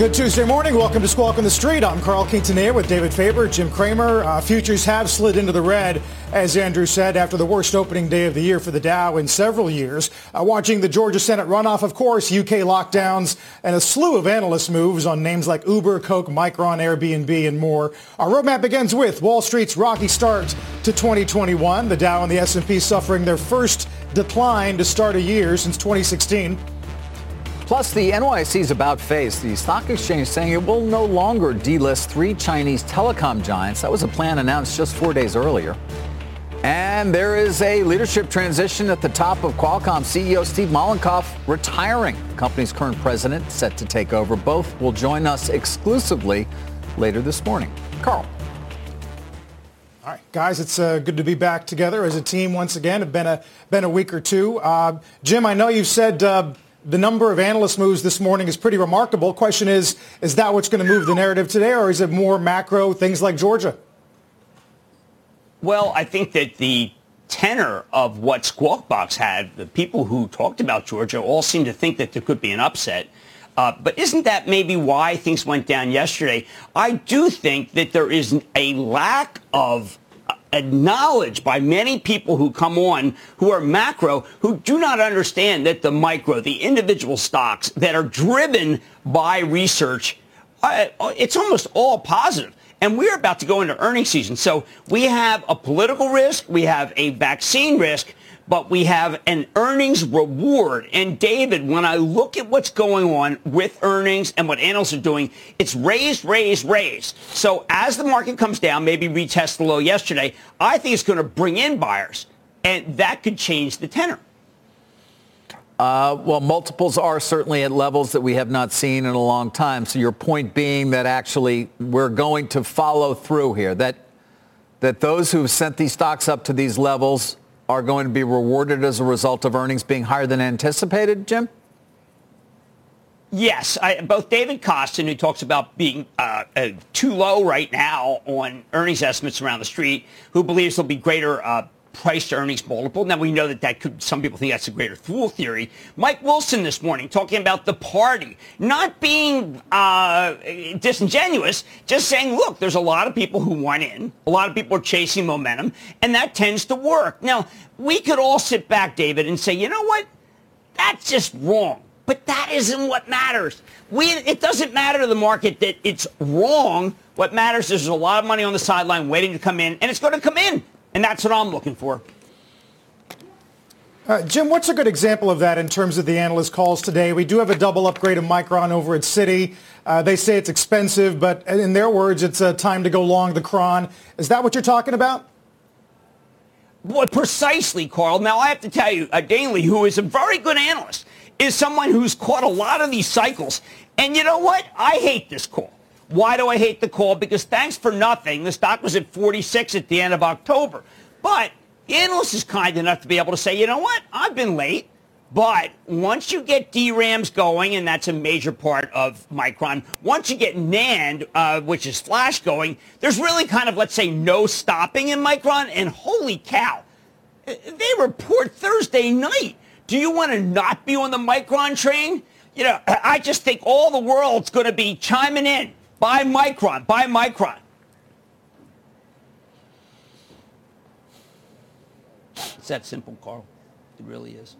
Good Tuesday morning. Welcome to Squawk on the Street. I'm Carl Quintanilla with David Faber, Jim Cramer. Uh, futures have slid into the red, as Andrew said, after the worst opening day of the year for the Dow in several years. Uh, watching the Georgia Senate runoff, of course, UK lockdowns, and a slew of analyst moves on names like Uber, Coke, Micron, Airbnb, and more. Our roadmap begins with Wall Street's rocky start to 2021. The Dow and the S&P suffering their first decline to start a year since 2016. Plus, the NYSE's about face, the stock exchange saying it will no longer delist three Chinese telecom giants. That was a plan announced just four days earlier. And there is a leadership transition at the top of Qualcomm. CEO Steve Mollenkopf retiring. The company's current president set to take over. Both will join us exclusively later this morning. Carl. All right, guys, it's uh, good to be back together as a team once again. It's been a been a week or two. Uh, Jim, I know you've said uh, the number of analyst moves this morning is pretty remarkable. Question is, is that what's going to move the narrative today, or is it more macro things like Georgia? Well, I think that the tenor of what Squawk Box had, the people who talked about Georgia all seem to think that there could be an upset. Uh, but isn't that maybe why things went down yesterday? I do think that there is a lack of acknowledged by many people who come on who are macro who do not understand that the micro, the individual stocks that are driven by research, uh, it's almost all positive. And we're about to go into earnings season. So we have a political risk. We have a vaccine risk but we have an earnings reward. And David, when I look at what's going on with earnings and what analysts are doing, it's raised, raised, raised. So as the market comes down, maybe retest the low yesterday, I think it's going to bring in buyers. And that could change the tenor. Uh, well, multiples are certainly at levels that we have not seen in a long time. So your point being that actually we're going to follow through here, that that those who've sent these stocks up to these levels are going to be rewarded as a result of earnings being higher than anticipated, Jim? Yes, I, both David Kostin, who talks about being uh, uh, too low right now on earnings estimates around the street, who believes there'll be greater uh, price to earnings multiple. Now we know that that could, some people think that's a greater fool theory. Mike Wilson this morning talking about the party, not being uh, disingenuous, just saying, look, there's a lot of people who want in. A lot of people are chasing momentum, and that tends to work. Now, we could all sit back, David, and say, you know what? That's just wrong. But that isn't what matters. We, it doesn't matter to the market that it's wrong. What matters is there's a lot of money on the sideline waiting to come in, and it's going to come in. And that's what I'm looking for. Uh, Jim, what's a good example of that in terms of the analyst calls today? We do have a double upgrade of Micron over at Citi. Uh, they say it's expensive, but in their words, it's a time to go long the cron. Is that what you're talking about? Well, precisely, Carl. Now, I have to tell you, uh, Daly, who is a very good analyst, is someone who's caught a lot of these cycles. And you know what? I hate this call. Why do I hate the call? Because thanks for nothing, the stock was at 46 at the end of October. But the analyst is kind enough to be able to say, you know what? I've been late. But once you get DRAMs going, and that's a major part of Micron, once you get NAND, uh, which is flash going, there's really kind of, let's say, no stopping in Micron. And holy cow, they report Thursday night. Do you want to not be on the Micron train? You know, I just think all the world's going to be chiming in. Buy Micron. Buy Micron. It's that simple, Carl. It really is.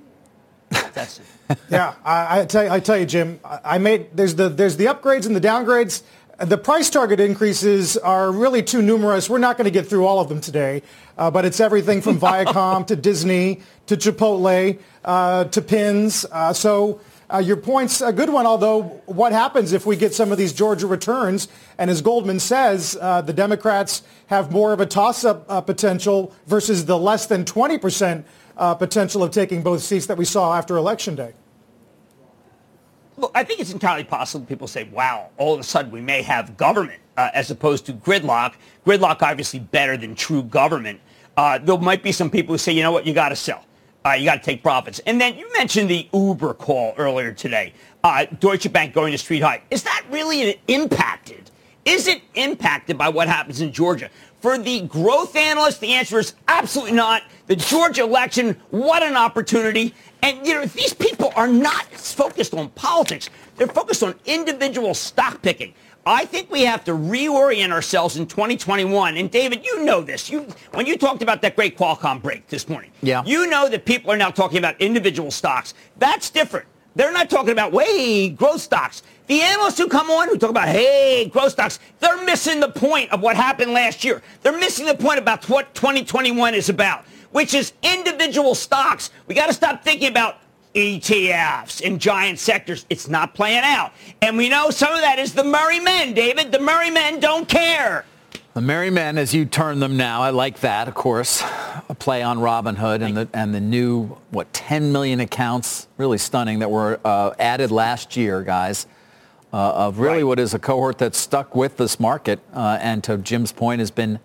That's it. yeah, I, I, tell you, I tell you, Jim. I made there's the there's the upgrades and the downgrades. The price target increases are really too numerous. We're not going to get through all of them today, uh, but it's everything from Viacom to Disney to Chipotle uh, to Pins. Uh, so Uh, your point's a good one, although what happens if we get some of these Georgia returns? And as Goldman says, uh, the Democrats have more of a toss-up uh, potential versus the less than 20% uh, potential of taking both seats that we saw after Election Day. Look, I think it's entirely possible people say, wow, all of a sudden we may have government uh, as opposed to gridlock. Gridlock obviously better than true government. Uh, there might be some people who say, you know what, you got to sell. Uh, you got to take profits. And then you mentioned the Uber call earlier today. Uh, Deutsche Bank going to street high. Is that really impacted? Is it impacted by what happens in Georgia? For the growth analyst, the answer is absolutely not. The Georgia election, what an opportunity. And, you know, these people are not focused on politics. They're focused on individual stock picking. I think we have to reorient ourselves in 2021. And David, you know this. You when you talked about that great Qualcomm break this morning. Yeah. You know that people are now talking about individual stocks. That's different. They're not talking about, way growth stocks. The analysts who come on who talk about, hey, growth stocks, they're missing the point of what happened last year. They're missing the point about what 2021 is about, which is individual stocks. We got to stop thinking about ETFs in giant sectors. It's not playing out. And we know some of that is the Merry men, David. The Merry men don't care. The Merry Men, as you turn them now, I like that, of course. A play on Robinhood and the and the new what 10 million accounts, really stunning that were uh, added last year, guys. Uh, of really right. what is a cohort that's stuck with this market, uh, and to Jim's point, has been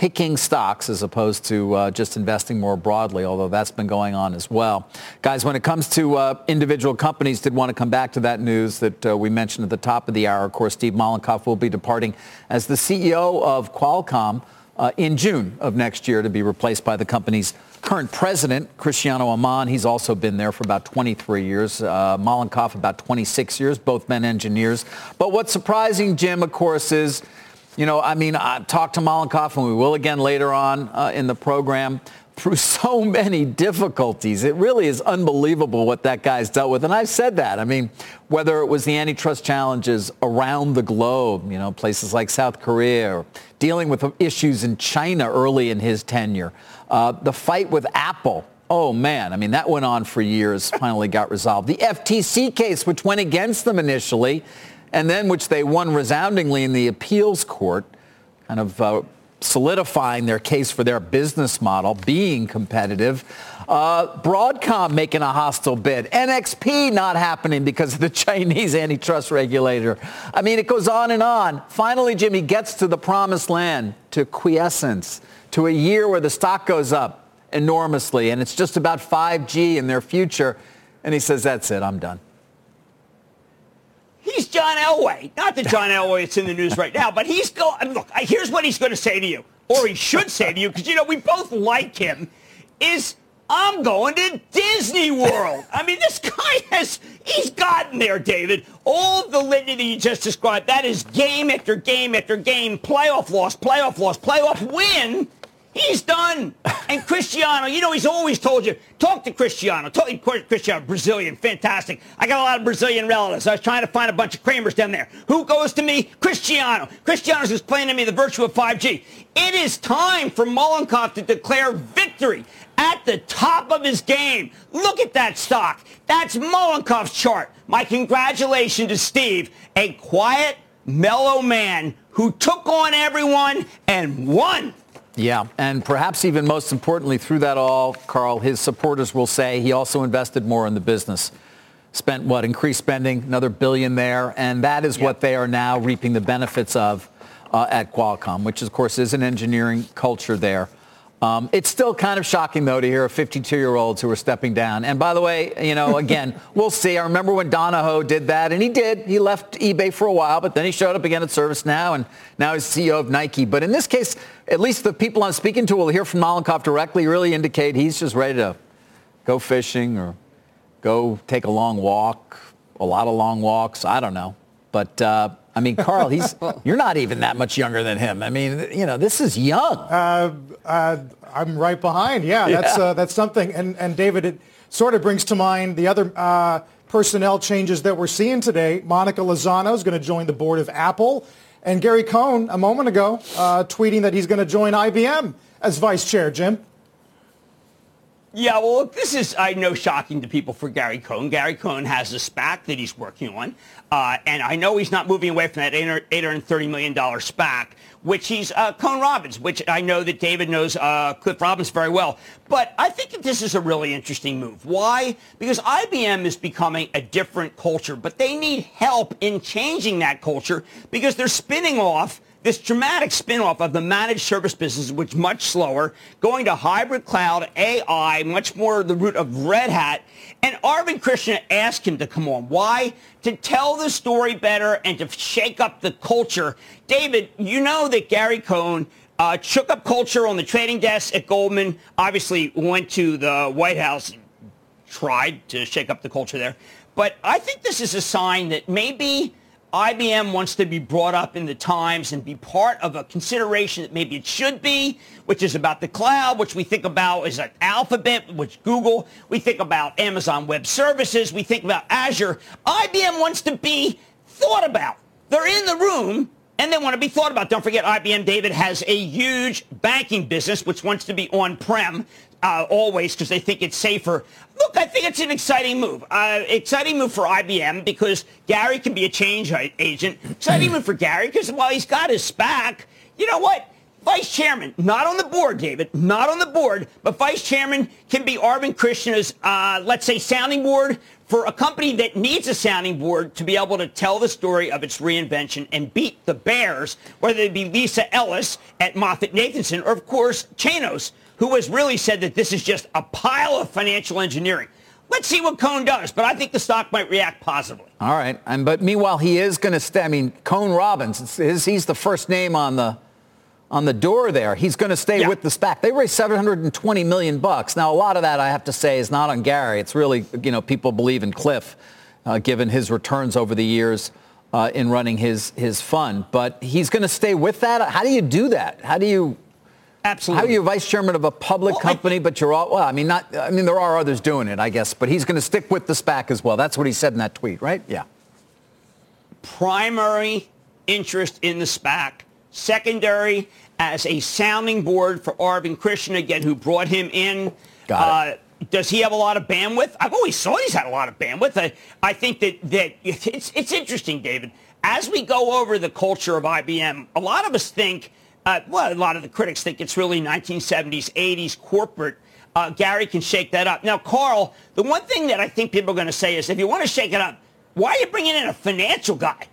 picking stocks as opposed to uh, just investing more broadly, although that's been going on as well. Guys, when it comes to uh, individual companies, did want to come back to that news that uh, we mentioned at the top of the hour. Of course, Steve Mollenkopf will be departing as the CEO of Qualcomm uh, in June of next year to be replaced by the company's current president, Cristiano Amon. He's also been there for about 23 years. Uh, Mollenkopf about 26 years, both men engineers. But what's surprising, Jim, of course, is you know, I mean, I talked to Mollenkopf, and we will again later on uh, in the program, through so many difficulties. It really is unbelievable what that guy's dealt with. And I've said that. I mean, whether it was the antitrust challenges around the globe, you know, places like South Korea, or dealing with issues in China early in his tenure, uh, the fight with Apple, Oh man, I mean that went on for years, finally got resolved. The FTC case, which went against them initially, and then which they won resoundingly in the appeals court, kind of uh, solidifying their case for their business model, being competitive. Uh, Broadcom making a hostile bid. NXP not happening because of the Chinese antitrust regulator. I mean, it goes on and on. Finally, Jimmy gets to the promised land, to quiescence, to a year where the stock goes up enormously, and it's just about 5G and their future. And he says, that's it, I'm done. He's John Elway. Not that John Elway is in the news right now, but he's going. Look, here's what he's going to say to you, or he should say to you, because you know we both like him. Is I'm going to Disney World. I mean, this guy has, he's gotten there, David. All the litany that you just described, that is game after game after game, playoff loss, playoff loss, playoff win. He's done. And Cristiano, you know, he's always told you, talk to Cristiano. Talk to Cristiano, Brazilian, fantastic. I got a lot of Brazilian relatives. I was trying to find a bunch of Cramers down there. Who goes to me? Cristiano. Cristiano's explaining to me the virtue of 5G. It is time for Mollenkopf to declare victory at the top of his game. Look at that stock. That's Mollenkopf's chart. My congratulations to Steve, a quiet, mellow man who took on everyone and won. Yeah, and perhaps even most importantly through that all, Carl, his supporters will say he also invested more in the business. Spent what? Increased spending, another billion there, and that is yep. what they are now reaping the benefits of uh, at Qualcomm, which of course is an engineering culture there. Um, it's still kind of shocking, though, to hear of 52-year-olds who are stepping down. And by the way, you know, again, we'll see. I remember when Donahoe did that, and he did. He left eBay for a while, but then he showed up again at ServiceNow, and now he's CEO of Nike. But in this case, at least the people I'm speaking to will hear from Mollenkopf directly really indicate he's just ready to go fishing or go take a long walk, a lot of long walks. I don't know. But uh, I mean, Carl, he's you're not even that much younger than him. I mean, you know, this is young. Uh, uh, I'm right behind. Yeah, yeah. that's uh, that's something. And and David, it sort of brings to mind the other uh, personnel changes that we're seeing today. Monica Lozano is going to join the board of Apple, and Gary Cohn a moment ago uh, tweeting that he's going to join IBM as vice chair. Jim. Yeah, well, this is, I know, shocking to people for Gary Cohn. Gary Cohn has a SPAC that he's working on, uh, and I know he's not moving away from that $830 million SPAC, which he's uh, Cohn Robbins, which I know that David knows uh, Cliff Robbins very well. But I think that this is a really interesting move. Why? Because IBM is becoming a different culture, but they need help in changing that culture because they're spinning off this dramatic spin-off of the managed service business, which much slower, going to hybrid cloud, AI, much more the root of Red Hat. And Arvind Krishna asked him to come on. Why? To tell the story better and to shake up the culture. David, you know that Gary Cohn uh, shook up culture on the trading desk at Goldman, obviously went to the White House, tried to shake up the culture there. But I think this is a sign that maybe IBM wants to be brought up in the times and be part of a consideration that maybe it should be, which is about the cloud, which we think about as an Alphabet, which Google. We think about Amazon Web Services. We think about Azure. IBM wants to be thought about. They're in the room and they want to be thought about. Don't forget, IBM, David, has a huge banking business which wants to be on-prem uh, always because they think it's safer. Look, I think it's an exciting move. Uh, exciting move for IBM because Gary can be a change agent. Exciting move for Gary because while he's got his SPAC, you know what? Vice chairman, not on the board, David, not on the board, but vice chairman can be Arvind Krishna's, uh, let's say, sounding board for a company that needs a sounding board to be able to tell the story of its reinvention and beat the bears, whether it be Lisa Ellis at MoffettNathanson or, of course, Chanos, who has really said that this is just a pile of financial engineering. Let's see what Cohn does, but I think the stock might react positively. All right, and but meanwhile, he is going to stay. I mean, Cohn Robbins, he's the first name on the on the door there. He's going to stay yeah. with the SPAC. They raised 720 million bucks. Now, a lot of that, I have to say, is not on Gary. It's really, you know, people believe in Cliff, uh, given his returns over the years uh, in running his his fund. But he's going to stay with that. How do you do that? How do you Absolutely. How are you vice chairman of a public well, company, I, but you're all, well, I mean, not, I mean, there are others doing it, I guess, but he's going to stick with the SPAC as well. That's what he said in that tweet, right? Yeah. Primary interest in the SPAC. Secondary as a sounding board for Arvind Krishna, again, who brought him in. Got it. Uh, does he have a lot of bandwidth? I've always thought he's had a lot of bandwidth. I, I think that, that it's, it's interesting, David. As we go over the culture of IBM, a lot of us think uh, well, a lot of the critics think it's really 1970s, 80s corporate. Uh, Gary can shake that up. Now, Carl, the one thing that I think people are going to say is if you want to shake it up, why are you bringing in a financial guy?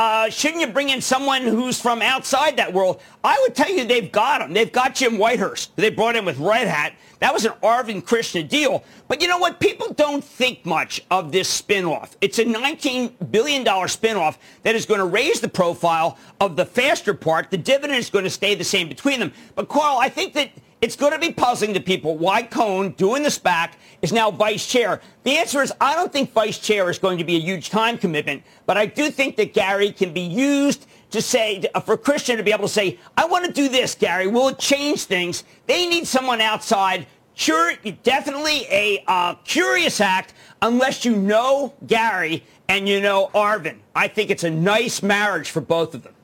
Uh, shouldn't you bring in someone who's from outside that world? I would tell you they've got him. They've got Jim Whitehurst. They brought in with Red Hat. That was an Arvind Krishna deal. But you know what? People don't think much of this spinoff. It's a $19 billion spinoff that is going to raise the profile of the faster part. The dividend is going to stay the same between them. But Carl, I think that it's going to be puzzling to people why Cohn, doing the SPAC, is now vice chair. The answer is I don't think vice chair is going to be a huge time commitment, but I do think that Gary can be used to say, for Krishna to be able to say, I want to do this, Gary. Will it change things? They need someone outside. Sure, definitely a uh, curious act unless you know Gary and you know Arvind. I think it's a nice marriage for both of them.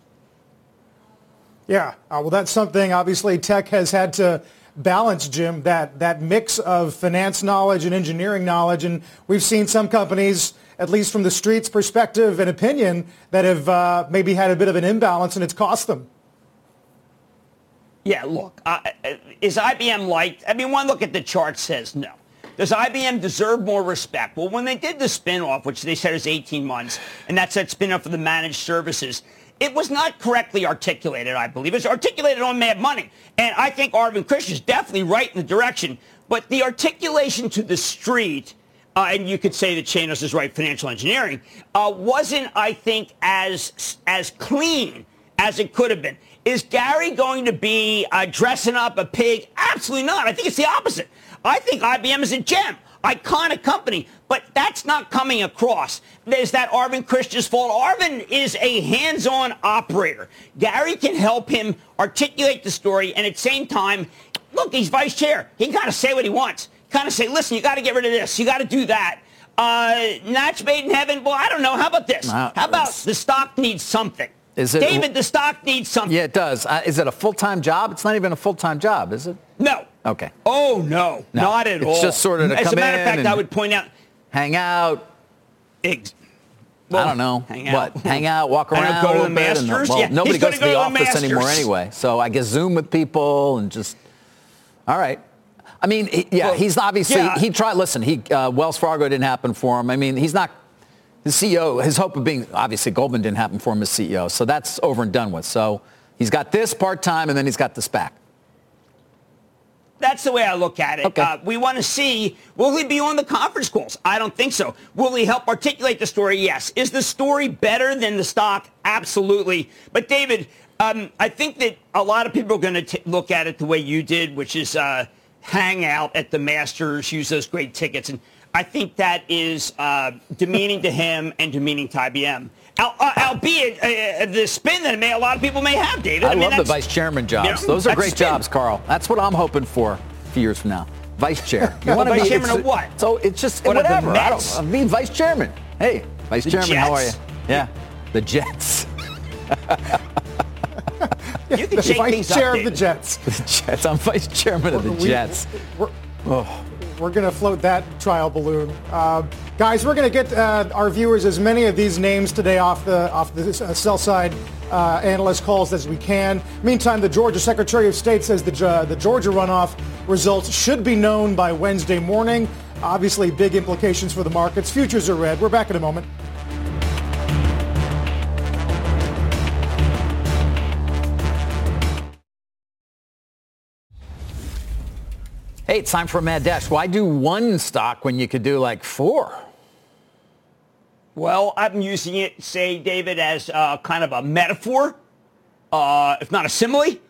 Yeah, uh, well, that's something obviously tech has had to balance, Jim, that, that mix of finance knowledge and engineering knowledge. And we've seen some companies, at least from the street's perspective and opinion, that have uh, maybe had a bit of an imbalance and it's cost them. Yeah, look, uh, is IBM liked? I mean, one look at the chart says no. Does IBM deserve more respect? Well, when they did the spinoff, which they said is 18 months, and that's that spinoff of the managed services, it was not correctly articulated, I believe. It was articulated on Mad Money. And I think Arvind Krishna is definitely right in the direction. But the articulation to the street, uh, and you could say that Chanos is right, financial engineering, uh, wasn't, I think, as, as clean as it could have been. Is Gary going to be uh, dressing up a pig? Absolutely not. I think it's the opposite. I think IBM is a gem iconic company, but that's not coming across. Is that Arvind Krishna's fault? Arvind is a hands-on operator. Gary can help him articulate the story, and at the same time, look, he's vice chair. He can kind of say what he wants. Kind of say, listen, you got to get rid of this. You got to do that. Uh, match made in heaven. Well, I don't know. How about this? How about the stock needs something? Is it, David, the stock needs something. Yeah, it does. Uh, is it a full-time job? It's not even a full-time job, is it? No. Okay. Oh no, No, not at it's all. It's just sort of to As a matter of fact, I would point out. Hang out. Ex- I don't know. Hang out. What? Hang out, walk around know, go to the Masters? well, Yeah, nobody goes to the go to the office anymore anyway. So I guess Zoom with people and just. All right. I mean, he, yeah, Well, he's obviously yeah. he tried. Listen, he uh, Wells Fargo didn't happen for him. I mean, he's not the CEO. His hope of being obviously Goldman didn't happen for him as CEO. So that's over and done with. So he's got this part time, and then he's got this SPAC. That's the way I look at it. Okay. Uh, we want to see, will he be on the conference calls? I don't think so. Will he help articulate the story? Yes. Is the story better than the stock? Absolutely. But David, um, I think that a lot of people are going to look at it the way you did, which is uh, hang out at the Masters, use those great tickets. And I think that is uh, demeaning to him and demeaning to IBM. Al, uh, albeit uh, the spin that may, a lot of people may have, David. I, mean, love the vice chairman jobs. you know, Those are great jobs, Carl. That's what I'm hoping for a few years from now. Vice chair. You wanna Vice be- chairman of what? So it's just What, whatever. I don't, I'll be vice chairman. Hey, vice The chairman, how are you? Yeah, the Jets. You can The shake vice things chair up, of the Jets. The Jets. I'm vice chairman of the We- Jets. We're, we're going to float that trial balloon. Uh, guys, we're going to get uh, our viewers as many of these names today off the off the uh, sell side uh, analyst calls as we can. Meantime, the Georgia Secretary of State says the, uh, the Georgia runoff results should be known by Wednesday morning. Obviously, big implications for the markets. Futures are red. We're back in a moment. Hey, it's time for a mad dash. Why do one stock when you could do like four? Well, I'm using it, say, David, as uh, kind of a metaphor, uh, if not a simile.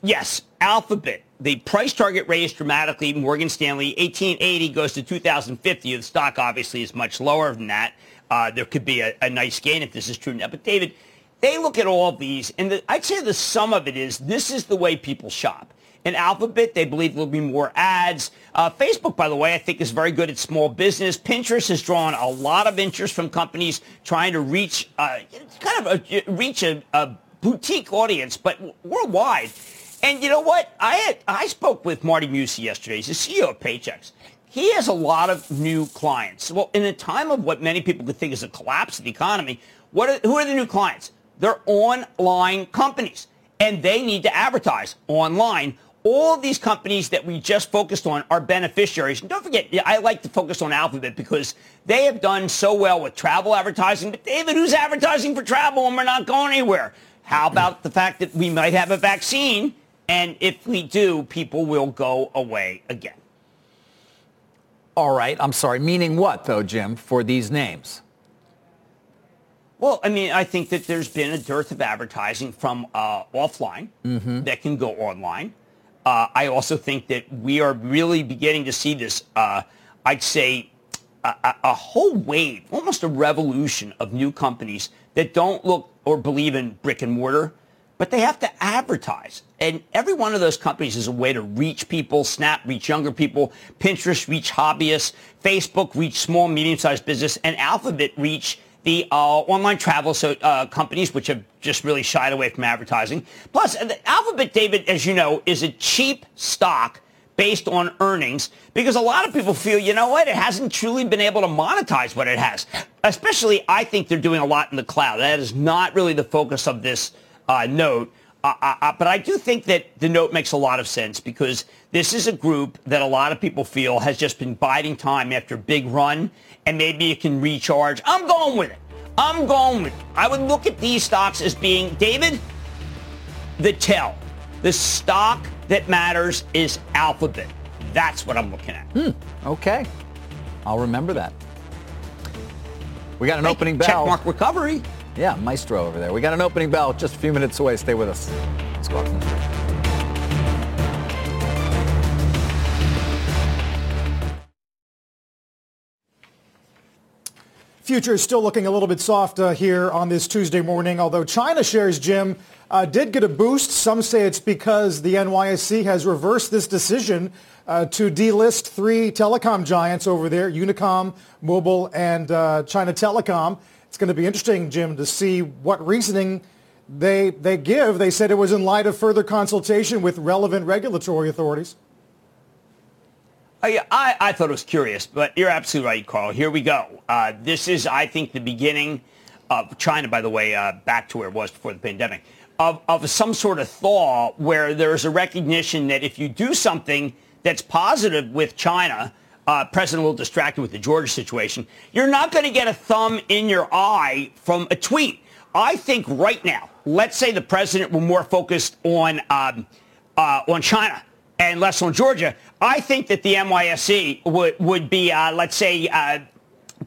Yes, Alphabet. The price target raised dramatically. Morgan Stanley, 1880 goes to 2050. The stock obviously is much lower than that. Uh, there could be a, a nice gain if this is true now. But David, they look at all of these, and the, I'd say the sum of it is this is the way people shop. In Alphabet, they believe there'll be more ads. Uh, Facebook, by the way, I think is very good at small business. Pinterest has drawn a lot of interest from companies trying to reach uh, kind of a, reach a, a boutique audience, but worldwide. And you know what? I had, I spoke with Marty Mucci yesterday. He's the CEO of Paychex. He has a lot of new clients. Well, in a time of what many people could think is a collapse of the economy, what are, who are the new clients? They're online companies, and they need to advertise online. All these companies that we just focused on are beneficiaries. And don't forget, I like to focus on Alphabet because they have done so well with travel advertising. But David, who's advertising for travel when we're not going anywhere? How about the fact that we might have a vaccine? And if we do, people will go away again. All right, I'm sorry. Meaning what, though, Jim, for these names? Well, I mean, I think that there's been a dearth of advertising from uh, offline that can go online. Uh, I also think that we are really beginning to see this, uh, I'd say, a, a- whole wave, almost a revolution of new companies that don't look or believe in brick and mortar, but they have to advertise. And every one of those companies is a way to reach people. Snap, reach younger people. Pinterest, reach hobbyists. Facebook, reach small, medium-sized business. And Alphabet, reach the uh, online travel so, uh, companies, which have just really shied away from advertising. Plus, uh, Alphabet, David, as you know, is a cheap stock based on earnings because a lot of people feel, you know what, it hasn't truly been able to monetize what it has. Especially, I think they're doing a lot in the cloud. That is not really the focus of this uh, note. Uh, uh, uh, but I do think that the note makes a lot of sense because this is a group that a lot of people feel has just been biding time after a big run, and maybe it can recharge. I'm going with it. I'm going with it. I would look at these stocks as being, David, the tell. The stock that matters is Alphabet. That's what I'm looking at. Hmm. Okay. I'll remember that. We got an Hey, opening bell. Checkmark recovery. Yeah, Maestro over there. We got an opening bell just a few minutes away. Stay with us. Let's go. Futures still looking a little bit soft uh, here on this Tuesday morning, although China shares, Jim, uh, did get a boost. Some say it's because the NYSE has reversed this decision uh, to delist three telecom giants over there, Unicom, Mobile, and uh, China Telecom. It's going to be interesting, Jim, to see what reasoning they, they give. They said it was in light of further consultation with relevant regulatory authorities. I, I, thought it was curious, but you're absolutely right, Carl. Here we go. Uh, this is, I think, the beginning of China, by the way, uh, back to where it was before the pandemic, of, of some sort of thaw where there's a recognition that if you do something that's positive with China, uh, President will distracted with the Georgia situation, you're not going to get a thumb in your eye from a tweet. I think right now, let's say the president were more focused on um, uh, on China and less on Georgia. I think that the NYSE would would be, uh, let's say, uh,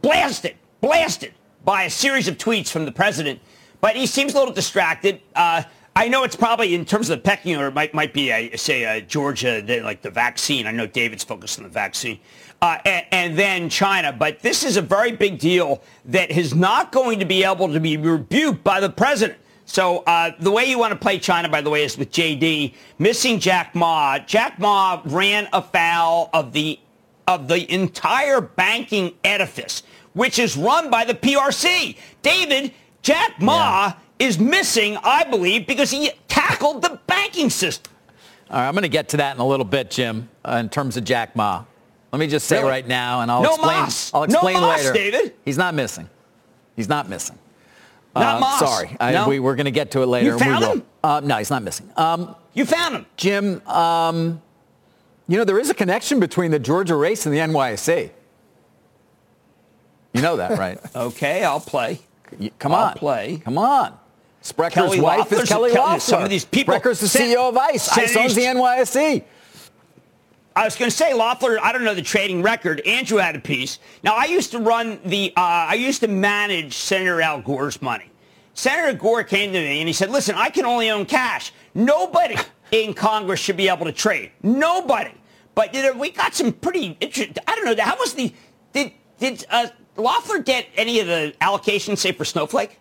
blasted, blasted by a series of tweets from the president. But he seems a little distracted. Uh, I know it's probably in terms of the pecking order, it might might be a, say a Georgia, like the vaccine. I know David's focused on the vaccine, uh, and, and, then China. But this is a very big deal that is not going to be able to be rebuked by the president. So uh, the way you want to play China, by the way, is with JD missing Jack Ma. Jack Ma ran afoul of the of the entire banking edifice, which is run by the PRC. David, Jack Ma. Yeah is missing, I believe, because he tackled the banking system. All right, I'm going to get to that in a little bit, Jim, uh, in terms of Jack Ma. Let me just say really? right now, and I'll no explain. Moss. I'll explain no later. Moss, David. He's not missing. He's not missing. Not uh, Moss. Sorry, no? I, we, are going to get to it later. You found him? Uh, no, he's not missing. Um, you found him, Jim. Um, you know there is a connection between the Georgia race and the NYSE. You know that, right? okay, I'll play. come on, I'll play. Come on. Sprecher's Kelly wife Loeffler's is Kelly Loeffler. Some of these people. Sprecher's the CEO of ICE. ICE owns the NYSE. I was going to say Loeffler. I don't know the trading record. Andrew had a piece. Now I used to run the. Uh, I used to manage Senator Al Gore's money. Senator Gore came to me and he said, "Listen, I can only own cash. Nobody in Congress should be able to trade. Nobody." But you know, we got some pretty interesting. I don't know. How was the? Did did uh, Loeffler get any of the allocations, say for Snowflake?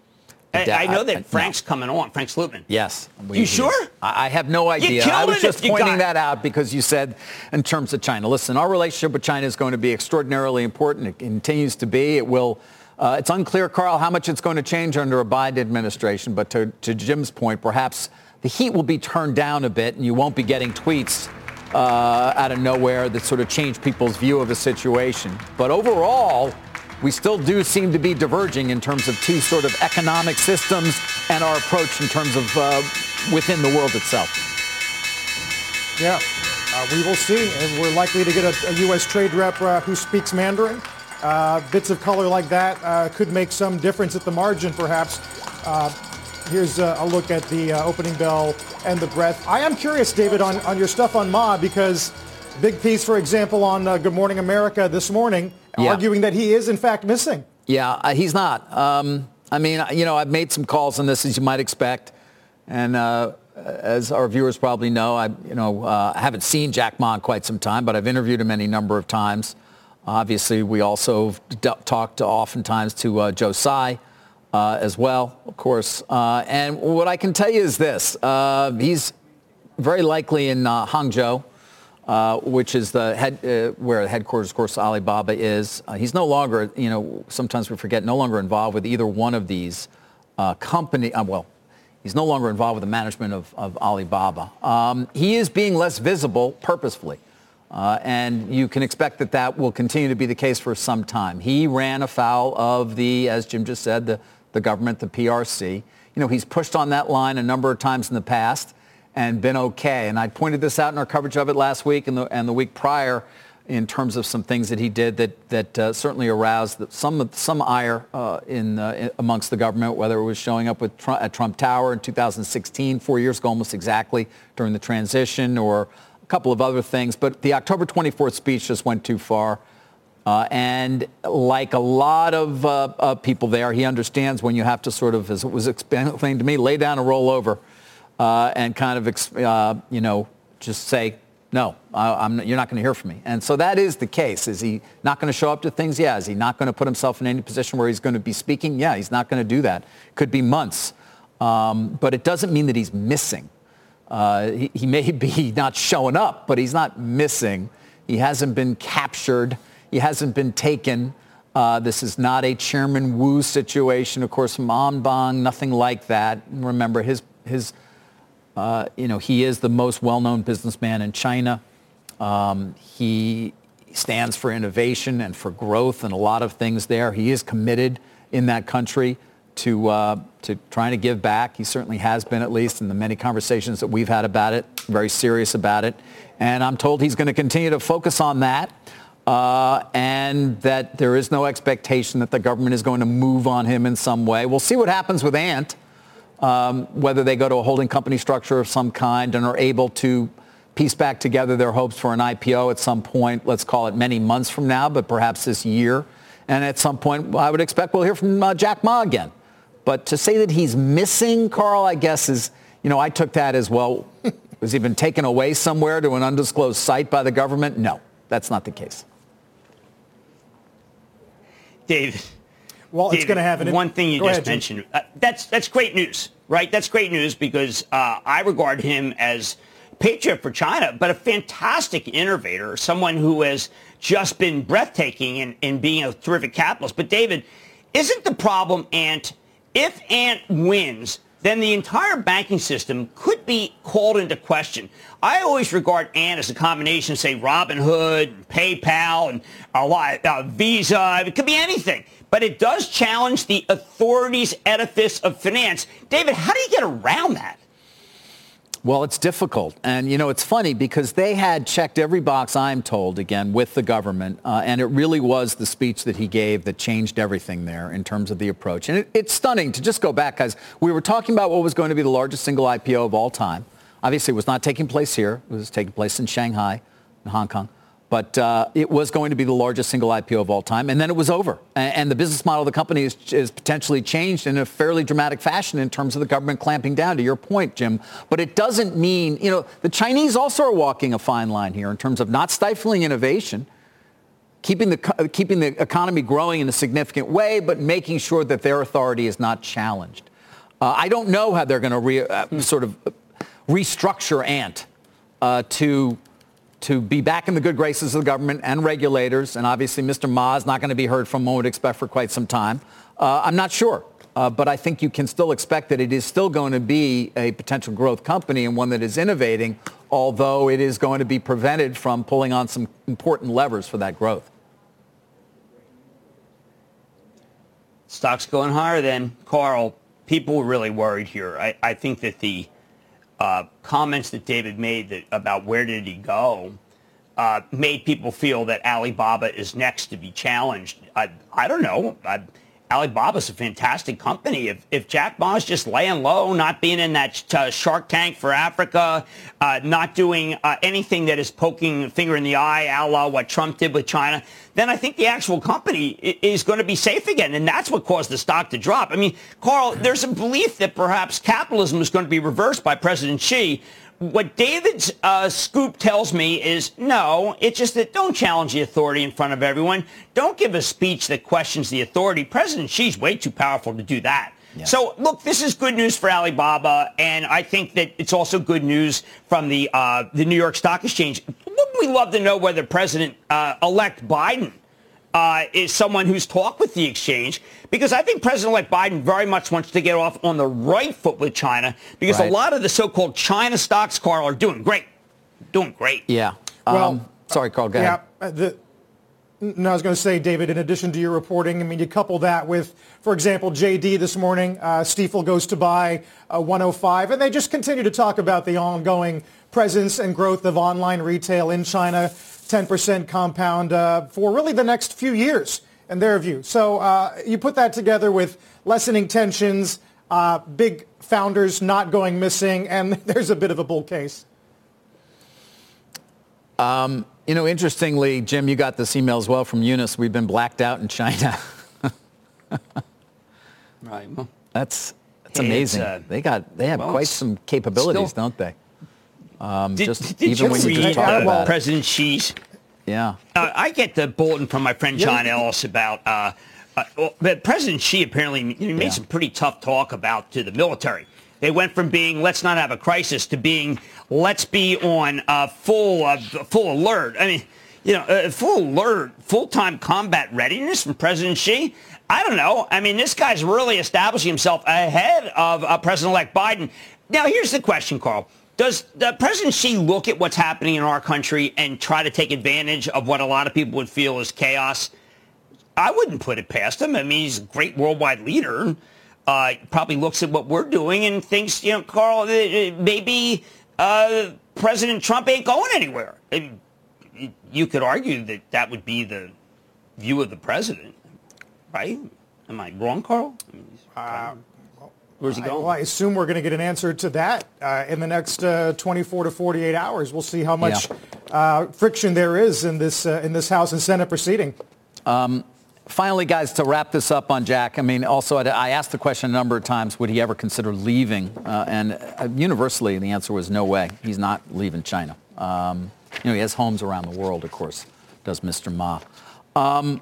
I, I know that I, Frank's no. coming on. Frank Slootman. Yes. We, you sure? I, have no idea. I was just pointing that out because you said in terms of China. Listen, our relationship with China is going to be extraordinarily important. It continues to be. It will. Uh, it's unclear, Carl, how much it's going to change under a Biden administration. But to, to Jim's point, perhaps the heat will be turned down a bit, and you won't be getting tweets uh, out of nowhere that sort of change people's view of the situation. But overall, we still do seem to be diverging in terms of two sort of economic systems and our approach in terms of uh, within the world itself. Yeah, uh, we will see. And we're likely to get a, a U.S. trade rep uh, who speaks Mandarin. Uh, bits of color like that uh, could make some difference at the margin, perhaps. Uh, here's a, a, look at the opening bell and the breath. I am curious, David, on, on your stuff on Ma, because big piece, for example, on Good Morning America this morning – yeah. arguing that he is in fact missing. Yeah, uh, he's not. Um, I mean, you know, I've made some calls on this as you might expect, and uh, as our viewers probably know, I, you know, uh, I haven't seen Jack Ma in quite some time, but I've interviewed him any number of times. Obviously, we also d- talked oftentimes to uh, Joe Tsai uh, as well, of course. Uh, and what I can tell you is this: he's very likely in Hangzhou. Uh, which is the head, uh, where the headquarters, of course, Alibaba is. Uh, he's no longer, you know, sometimes we forget, no longer involved with either one of these uh, company. Uh, well, he's no longer involved with the management of, of Alibaba. Um, he is being less visible purposefully. and you can expect that that will continue to be the case for some time. He ran afoul of the, as Jim just said, the, the government, the PRC. You know, he's pushed on that line a number of times in the past and been okay. And I pointed this out in our coverage of it last week and the, and the week prior in terms of some things that he did that, that uh, certainly aroused some, some ire uh, in, uh, amongst the government, whether it was showing up with Trump, at Trump Tower in 2016, four years ago almost exactly, during the transition, or a couple of other things. But the October 24th speech just went too far. Uh, and like a lot of uh, people there, he understands when you have to sort of, as it was explained to me, lay down and roll over uh, and kind of, uh, you know, just say, no, I, you're not going to hear from me. And so that is the case. Is he not going to show up to things? Yeah. Is he not going to put himself in any position where he's going to be speaking? Yeah, he's not going to do that. Could be months. Um, but it doesn't mean that he's missing. Uh, he, he, may be not showing up, but he's not missing. He hasn't been captured. He hasn't been taken. Uh, this is not a Chairman Wu situation, of course, from Anbang, nothing like that. Remember, his, his uh, you know, he is the most well-known businessman in China. Um, he stands for innovation and for growth and a lot of things there. He is committed in that country to, uh, to trying to give back. He certainly has been, at least in the many conversations that we've had about it, very serious about it. And I'm told he's going to continue to focus on that. Uh, and that there is no expectation that the government is going to move on him in some way. We'll see what happens with Ant, um, whether they go to a holding company structure of some kind and are able to piece back together their hopes for an IPO at some point, let's call it many months from now, but perhaps this year. And at some point, I would expect we'll hear from uh, Jack Ma again. But to say that he's missing, Carl, I guess is, you know, I took that as, well, was he been taken away somewhere to an undisclosed site by the government? No, that's not the case. David. Well, David, it's going to have an one thing you Go just ahead, mentioned. Uh, that's that's great news, right? That's great news because uh, I regard him as patriot for China, but a fantastic innovator, someone who has just been breathtaking in, in being a terrific capitalist. But David, isn't the problem Ant? If Ant wins, then the entire banking system could be called into question. I always regard Ant as a combination of, say, Robinhood, and PayPal, and a lot, uh, Visa. It could be anything. But it does challenge the authorities' edifice of finance. David, how do you get around that? Well, it's difficult. And, you know, it's funny because they had checked every box, I'm told, again, with the government. Uh, and it really was the speech that he gave that changed everything there in terms of the approach. And it, it's stunning to just go back because we were talking about what was going to be the largest single IPO of all time. Obviously, it was not taking place here. It was taking place in Shanghai, in Hong Kong. But uh, it was going to be the largest single IPO of all time, and then it was over. And, the business model of the company is, is, potentially changed in a fairly dramatic fashion in terms of the government clamping down, to your point, Jim. But it doesn't mean, you know, the Chinese also are walking a fine line here in terms of not stifling innovation, keeping the, keeping the economy growing in a significant way, but making sure that their authority is not challenged. Uh, I don't know how they're going to re, uh, sort of restructure Ant uh, to to be back in the good graces of the government and regulators. And obviously, Mr. Ma is not going to be heard from, one would expect, for quite some time. Uh, I'm not sure. Uh, but I think you can still expect that it is still going to be a potential growth company and one that is innovating, although it is going to be prevented from pulling on some important levers for that growth. Stock's going higher then. Carl, people were really worried here. I, I think that the uh, comments that David made that, about where did he go uh, made people feel that Alibaba is next to be challenged. I, I don't know. I, Alibaba's a fantastic company. If, if Jack Ma's just laying low, not being in that uh, Shark Tank for Africa, uh, not doing uh, anything that is poking a finger in the eye, a la what Trump did with China, then I think the actual company is going to be safe again. And that's what caused the stock to drop. I mean, Carl, there's a belief that perhaps capitalism is going to be reversed by President Xi what David's uh, scoop tells me is no, it's just that don't challenge the authority in front of everyone. Don't give a speech that questions the authority. President Xi's way too powerful to do that. Yeah. So, look, this is good news for Alibaba, and I think that it's also good news from the uh, the New York Stock Exchange. Wouldn't we love to know whether President-elect uh, Biden uh, is someone who's talked with the exchange because I think President-elect Biden very much wants to get off on the right foot with China because right. a lot of the so-called China stocks, Carl, are doing great, doing great. Yeah. Well, um, sorry, Carl. Go yeah, ahead. The, no, I was going to say, David, in addition to your reporting, I mean, you couple that with, for example, JD this morning, uh, Stifel goes to buy uh, 105, and they just continue to talk about the ongoing presence and growth of online retail in China. 10% compound uh, for really the next few years in their view. So uh, you put that together with lessening tensions, uh, big founders not going missing, and there's a bit of a bull case. Um, you know, interestingly, Jim, you got this email as well from Eunice. We've been blacked out in China. right. Well, that's that's amazing. Uh, they got they have well, quite some capabilities, still, don't they? Um, did, just did even when you just talk about President Xi's? Yeah. Uh, I get the bulletin from my friend John yeah. Ellis about uh, uh, well, President Xi apparently made yeah. some pretty tough talk about to the military. They went from being let's not have a crisis to being let's be on uh, full uh, full alert. I mean, you know, uh, full alert, full time combat readiness from President Xi. I don't know. I mean, this guy's really establishing himself ahead of uh, President-elect Biden. Now, here's the question, Carl Does the President Xi look at what's happening in our country and try to take advantage of what a lot of people would feel is chaos? I wouldn't put it past him. I mean, he's a great worldwide leader. Uh, probably looks at what we're doing and thinks, you know, Carl, maybe uh, President Trump ain't going anywhere. you could argue that that would be the view of the president, right? Am I wrong, Carl? I mean, uh, Where's he going? I, well, I assume we're going to get an answer to that uh, in the next uh, 24 to 48 hours. We'll see how much yeah. uh, friction there is in this uh, in this House and Senate proceeding. Um, finally, guys, to wrap this up on Jack. I mean, also I asked the question a number of times: Would he ever consider leaving? Uh, and uh, universally, the answer was no way. He's not leaving China. Um, you know, he has homes around the world, of course. Does Mr. Ma? Um,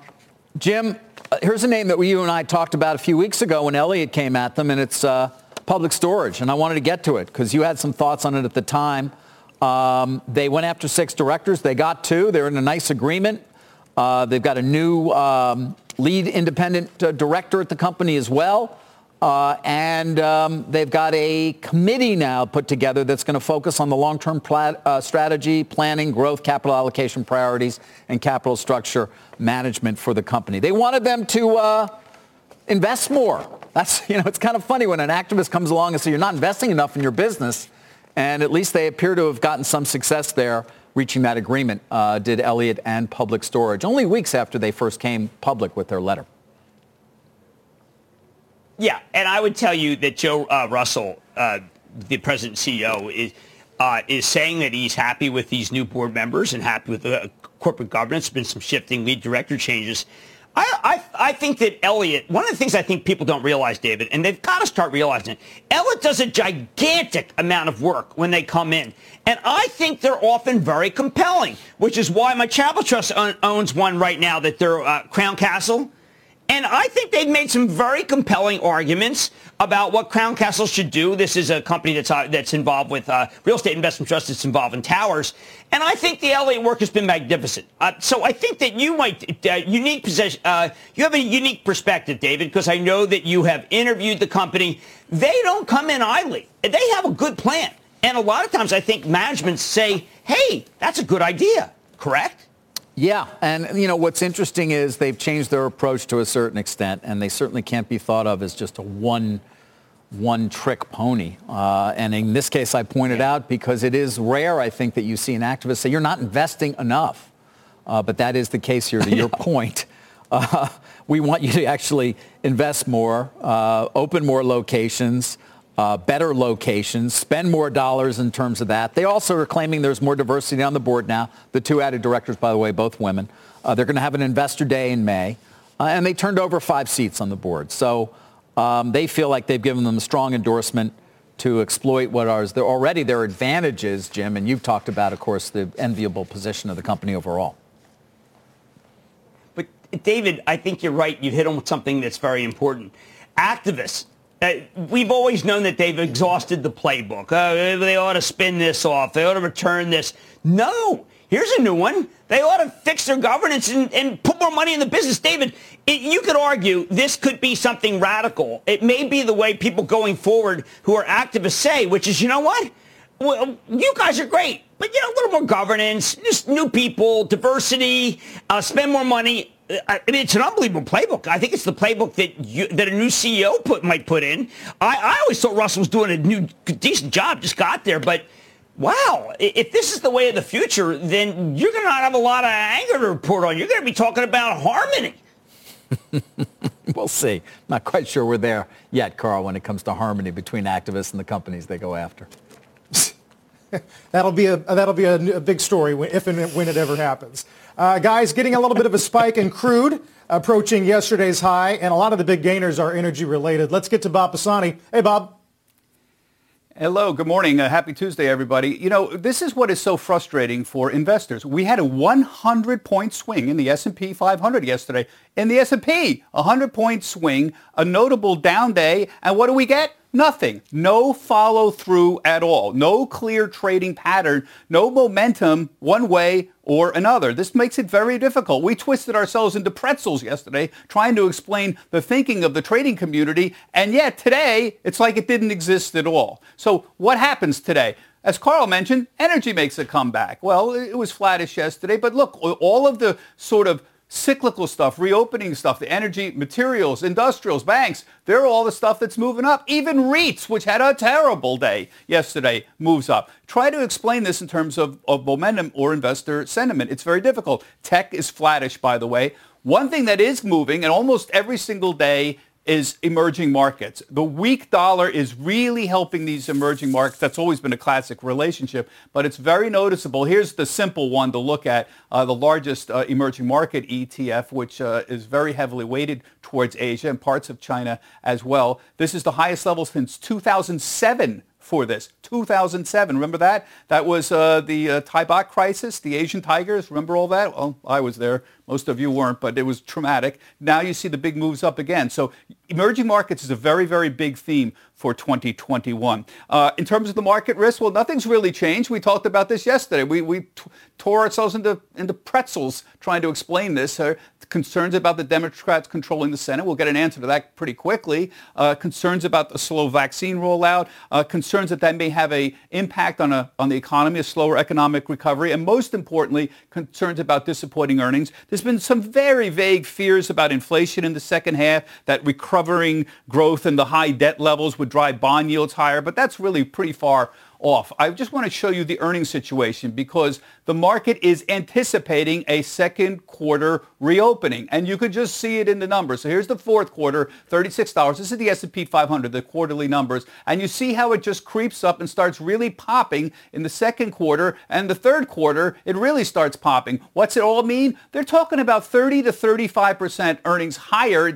Jim, here's a name that you and I talked about a few weeks ago when Elliott came at them, and it's uh, public storage. And I wanted to get to it because you had some thoughts on it at the time. Um, they went after six directors. They got two. They're in a nice agreement. Uh, they've got a new um, lead independent uh, director at the company as well. Uh, and um, they've got a committee now put together that's going to focus on the long-term plat- uh, strategy, planning, growth, capital allocation priorities, and capital structure management for the company. They wanted them to uh, invest more. That's, you know, it's kind of funny when an activist comes along and says you're not investing enough in your business. And at least they appear to have gotten some success there reaching that agreement, uh, did Elliott and Public Storage, only weeks after they first came public with their letter. Yeah, and I would tell you that Joe uh, Russell, uh, the president CEO, is uh, is saying that he's happy with these new board members and happy with the corporate governance. Been some shifting lead director changes. I, I, I think that Elliott, one of the things I think people don't realize, David, and they've got to start realizing it, Elliott does a gigantic amount of work when they come in. And I think they're often very compelling, which is why my Chapel Trust owns one right now that they're uh, Crown Castle. And I think they've made some very compelling arguments about what Crown Castle should do. This is a company that's uh, that's involved with uh, real estate investment trust that's involved in towers. And I think the Elliott work has been magnificent. Uh, so I think that you might uh, unique position. Uh, you have a unique perspective, David, because I know that you have interviewed the company. They don't come in idly. They have a good plan. And a lot of times I think management say, "Hey, that's a good idea." Correct? Yeah, and you know what's interesting is they've changed their approach to a certain extent, and they certainly can't be thought of as just a one one trick pony. Uh, and in this case, I pointed yeah. out because it is rare, I think, that you see an activist say you're not investing enough. Uh, but that is the case here. To your point, uh, we want you to actually invest more, uh, open more locations uh, better locations, spend more dollars in terms of that. They also are claiming there's more diversity on the board now. The two added directors, by the way, both women. Uh, they're going to have an investor day in May. Uh, and they turned over five seats on the board. So um, they feel like they've given them a strong endorsement to exploit what are already their advantages, Jim, and you've talked about, of course, the enviable position of the company overall. But David, I think you're right. You hit on something that's very important. Activists uh, we've always known that they've exhausted the playbook. Uh, they ought to spin this off. They ought to return this. No. Here's a new one. They ought to fix their governance and, and put more money in the business. David, it, you could argue this could be something radical. It may be the way people going forward who are activists say, which is, you know what? Well, you guys are great, but you know, a little more governance, just new people, diversity, uh, spend more money. I mean, it's an unbelievable playbook. I think it's the playbook that you, that a new CEO put might put in. I, I always thought Russell was doing a new decent job, just got there. But wow, if this is the way of the future, then you're going to not have a lot of anger to report on. You're going to be talking about harmony. we'll see. Not quite sure we're there yet, Carl, when it comes to harmony between activists and the companies they go after. that'll be a that'll be a, a big story if and when it ever happens. Uh, guys, getting a little bit of a spike in crude, approaching yesterday's high, and a lot of the big gainers are energy related. Let's get to Bob Pisani. Hey, Bob. Hello, good morning. Uh, happy Tuesday, everybody. You know, this is what is so frustrating for investors. We had a 100-point swing in the S&P 500 yesterday. In the S&P. A 100-point swing, a notable down day, and what do we get? Nothing. No follow through at all. No clear trading pattern. No momentum one way or another. This makes it very difficult. We twisted ourselves into pretzels yesterday trying to explain the thinking of the trading community. And yet today, it's like it didn't exist at all. So what happens today? As Carl mentioned, energy makes a comeback. Well, it was flattish yesterday, but look, all of the sort of cyclical stuff, reopening stuff, the energy, materials, industrials, banks, they're all the stuff that's moving up. Even REITs, which had a terrible day yesterday, moves up. Try to explain this in terms of, of momentum or investor sentiment. It's very difficult. Tech is flattish, by the way. One thing that is moving, and almost every single day is emerging markets. The weak dollar is really helping these emerging markets. That's always been a classic relationship, but it's very noticeable. Here's the simple one to look at, uh, the largest uh, emerging market ETF, which uh, is very heavily weighted towards Asia and parts of China as well. This is the highest level since 2007 for this. 2007, remember that? That was uh, the uh, Thai baht crisis, the Asian tigers. Remember all that? Well, I was there. Most of you weren't, but it was traumatic. Now you see the big moves up again. So emerging markets is a very, very big theme for 2021. Uh, in terms of the market risk, well, nothing's really changed. We talked about this yesterday. We, we t- tore ourselves into, into pretzels trying to explain this. Concerns about the Democrats controlling the Senate. We'll get an answer to that pretty quickly. Uh, concerns about the slow vaccine rollout. Uh, concerns that that may have a impact on, a, on the economy, a slower economic recovery. And most importantly, concerns about disappointing earnings. There's been some very vague fears about inflation in the second half, that recovering growth and the high debt levels would drive bond yields higher, but that's really pretty far off. I just want to show you the earnings situation because the market is anticipating a second quarter reopening, and you could just see it in the numbers. So here's the fourth quarter, $36. This is the S&P 500, the quarterly numbers, and you see how it just creeps up and starts really popping in the second quarter, and the third quarter, it really starts popping. What's it all mean? They're talking about 30 to 35% earnings higher in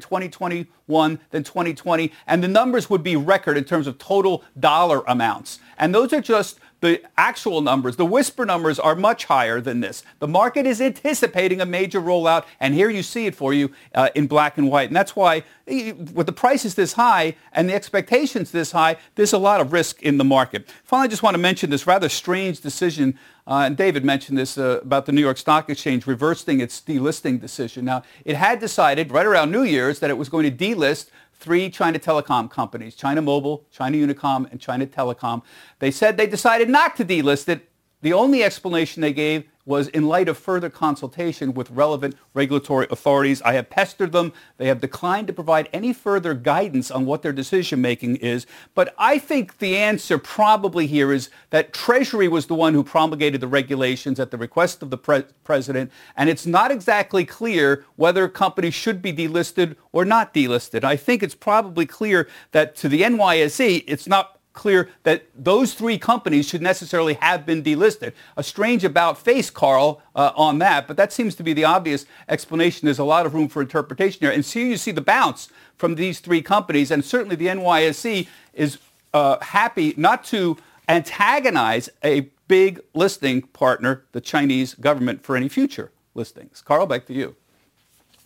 2021 than 2020, and the numbers would be record in terms of total dollar amounts. And those are just the actual numbers. The whisper numbers are much higher than this. The market is anticipating a major rollout, and here you see it for you uh, in black and white. And that's why, eh, with the prices this high and the expectations this high, there's a lot of risk in the market. Finally, I just want to mention this rather strange decision, uh, and David mentioned this uh, about the New York Stock Exchange reversing its delisting decision. Now, it had decided right around New Year's that it was going to delist three China telecom companies, China Mobile, China Unicom, and China Telecom. They said they decided not to delist it. The only explanation they gave was in light of further consultation with relevant regulatory authorities. I have pestered them. They have declined to provide any further guidance on what their decision making is. But I think the answer probably here is that Treasury was the one who promulgated the regulations at the request of the pre- president. And it's not exactly clear whether companies should be delisted or not delisted. I think it's probably clear that to the NYSE, it's not clear that those three companies should necessarily have been delisted. A strange about face, Carl, uh, on that, but that seems to be the obvious explanation. There's a lot of room for interpretation here. And so you see the bounce from these three companies, and certainly the NYSE is uh, happy not to antagonize a big listing partner, the Chinese government, for any future listings. Carl, back to you.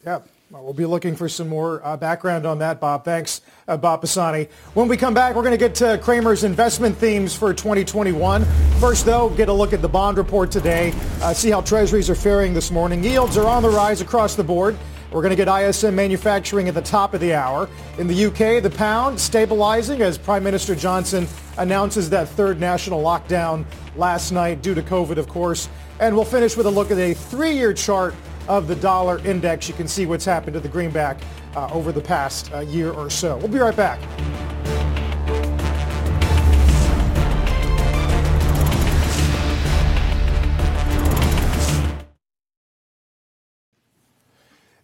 Yeah. Well, we'll be looking for some more uh, background on that, Bob. Thanks, uh, Bob Pisani. When we come back, we're going to get to Cramer's investment themes for 2021. First, though, get a look at the bond report today, uh, see how treasuries are faring this morning. Yields are on the rise across the board. We're going to get ISM manufacturing at the top of the hour. In the UK, the pound stabilizing as Prime Minister Johnson announces that third national lockdown last night due to COVID, of course. And we'll finish with a look at a three-year chart of the dollar index. You can see what's happened to the greenback uh, over the past uh, year or so. We'll be right back.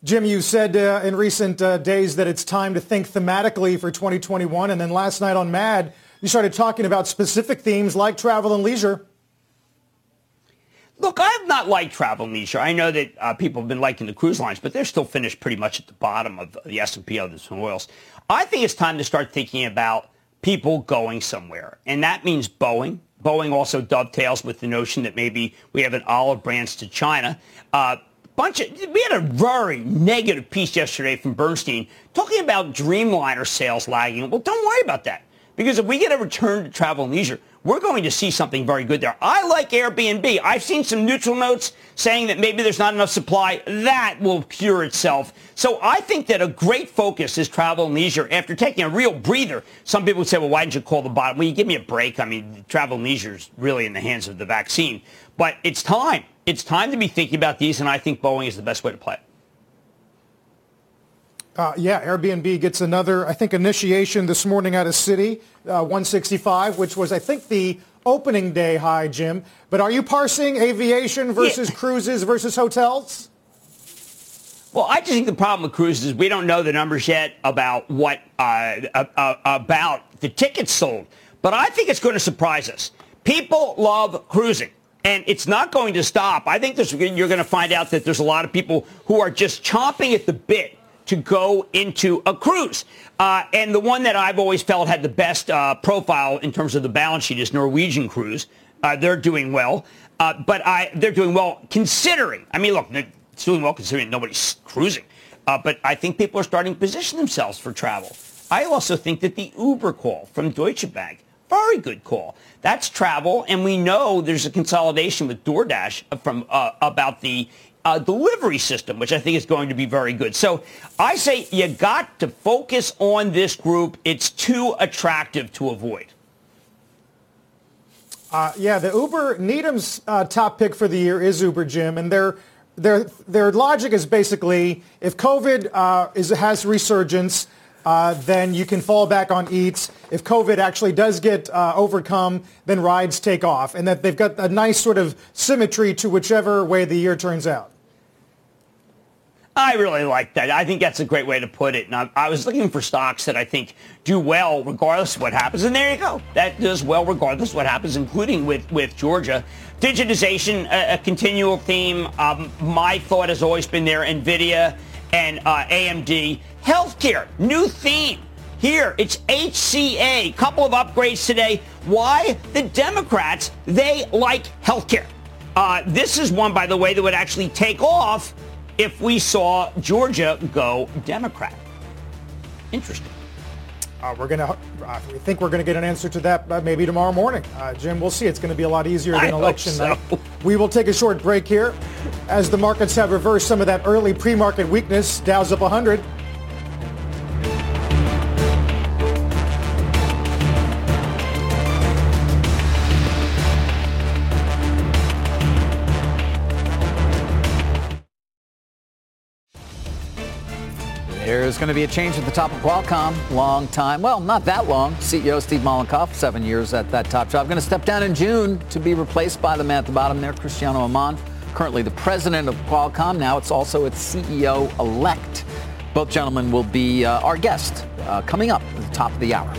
Jim, you said uh, in recent uh, days that it's time to think thematically for 2021. And then last night on MAD, you started talking about specific themes like travel and leisure. Look, I have not liked travel leisure. I know that uh, people have been liking the cruise lines, but they're still finished pretty much at the bottom of the S&P others and oils. I think it's time to start thinking about people going somewhere, and that means Boeing. Boeing also dovetails with the notion that maybe we have an olive branch to China. Uh, bunch of, we had a very negative piece yesterday from Bernstein talking about Dreamliner sales lagging. Well, don't worry about that. Because if we get a return to travel and leisure, we're going to see something very good there. I like Airbnb. I've seen some neutral notes saying that maybe there's not enough supply. That will cure itself. So I think that a great focus is travel and leisure. After taking a real breather, some people would say, well, why didn't you call the bottom? Well, you give me a break. I mean, travel and leisure is really in the hands of the vaccine. But it's time. It's time to be thinking about these, and I think Boeing is the best way to play it. Uh, yeah, Airbnb gets another, I think, initiation this morning out of Citi, uh, 165, which was, I think, the opening day high, Jim. But are you parsing aviation versus yeah. cruises versus hotels? Well, I just think the problem with cruises is we don't know the numbers yet about what uh, uh about the tickets sold. But I think it's going to surprise us. People love cruising and it's not going to stop. I think you're going to find out that there's a lot of people who are just chomping at the bit to go into a cruise. Uh, and the one that I've always felt had the best uh, profile in terms of the balance sheet is Norwegian Cruise. Uh, they're doing well, uh, but I, they're doing well considering. I mean, look, it's doing well considering nobody's cruising. Uh, but I think people are starting to position themselves for travel. I also think that the Uber call from Deutsche Bank, very good call. That's travel, and we know there's a consolidation with DoorDash from uh, about the uh, delivery system, which I think is going to be very good. So I say you got to focus on this group. It's too attractive to avoid. Uh, yeah, the Uber Needham's uh, top pick for the year is Uber, Jim, and their their their logic is basically if COVID uh, is has resurgence. Uh, then you can fall back on eats. If COVID actually does get uh, overcome, then rides take off. And that they've got a nice sort of symmetry to whichever way the year turns out. I really like that. I think that's a great way to put it. And I, I, was looking for stocks that I think do well regardless of what happens. And there you go. That does well regardless of what happens, including with, with Georgia. Digitization, a, a continual theme. Um, my thought has always been there. NVIDIA and uh, AMD. Healthcare, new theme. Here, it's HCA. Couple of upgrades today. Why? The Democrats, they like healthcare. Uh, this is one, by the way, that would actually take off if we saw Georgia go Democrat. Interesting. Uh, we're gonna. Uh, we think we're gonna get an answer to that uh, maybe tomorrow morning. Uh, Jim, we'll see. It's going to be a lot easier than I election so. night. We will take a short break here, as the markets have reversed some of that early pre-market weakness. Dow's up 100. There's going to be a change at the top of Qualcomm. Long time. Well, not that long. CEO Steve Mollenkopf, seven years at that top job, going to step down in June to be replaced by the man at the bottom there, Cristiano Amon, currently the president of Qualcomm. Now it's also its CEO elect. Both gentlemen will be uh, our guest uh, coming up at the top of the hour.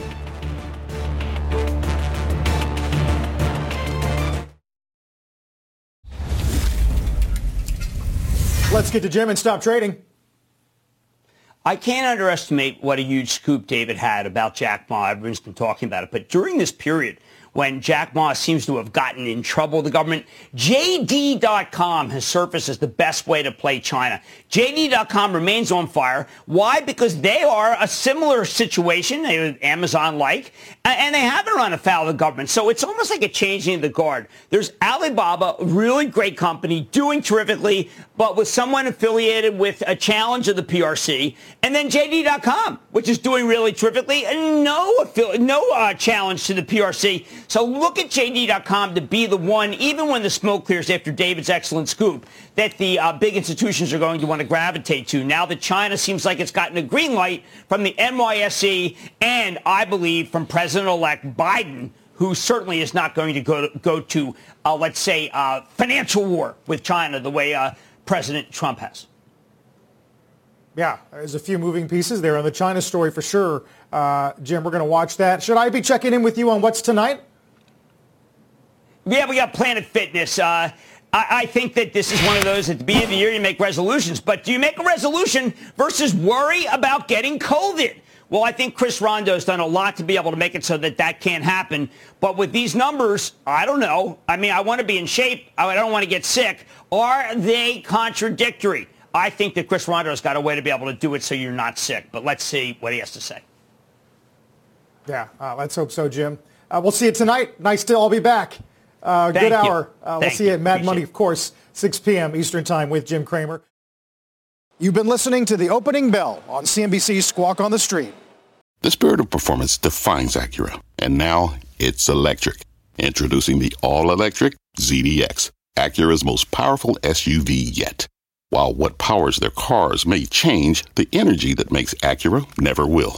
Let's get to Jim and stop trading. I can't underestimate what a huge scoop David had about Jack Ma. Everyone's been talking about it. But during this period, when Jack Ma seems to have gotten in trouble with the government. JD.com has surfaced as the best way to play China. JD.com remains on fire. Why? Because they are a similar situation, Amazon-like, and they haven't run afoul of the government. So it's almost like a changing of the guard. There's Alibaba, a really great company, doing terrifically, but with someone affiliated with a challenge of the PRC, and then JD.com, which is doing really terrifically, and no, no uh, challenge to the PRC. So look at JD.com to be the one, even when the smoke clears after David's excellent scoop, that the uh, big institutions are going to want to gravitate to. Now that China seems like it's gotten a green light from the NYSE and I believe from President-elect Biden, who certainly is not going to go to, go to uh, let's say, uh, financial war with China the way uh, President Trump has. Yeah, there's a few moving pieces there on the China story for sure. Uh, Jim, we're going to watch that. Should I be checking in with you on what's tonight? Yeah, we got Planet Fitness. Uh, I, I, think that this is one of those at the beginning of the year you make resolutions. But do you make a resolution versus worry about getting COVID? Well, I think Chris Rondeau's done a lot to be able to make it so that that can't happen. But with these numbers, I don't know. I mean, I want to be in shape. I don't want to get sick. Are they contradictory? I think that Chris Rondeau's got a way to be able to do it so you're not sick. But let's see what he has to say. Yeah, uh, let's hope so, Jim. Uh, we'll see you tonight. Nice to all be back. Uh, good hour. Uh, we'll see you at Mad Appreciate Money, of course, 6 p.m. Eastern Time with Jim Cramer. You've been listening to the opening bell on CNBC's Squawk on the Street. The spirit of performance defines Acura, and now it's electric. Introducing the all-electric ZDX, Acura's most powerful SUV yet. While what powers their cars may change, the energy that makes Acura never will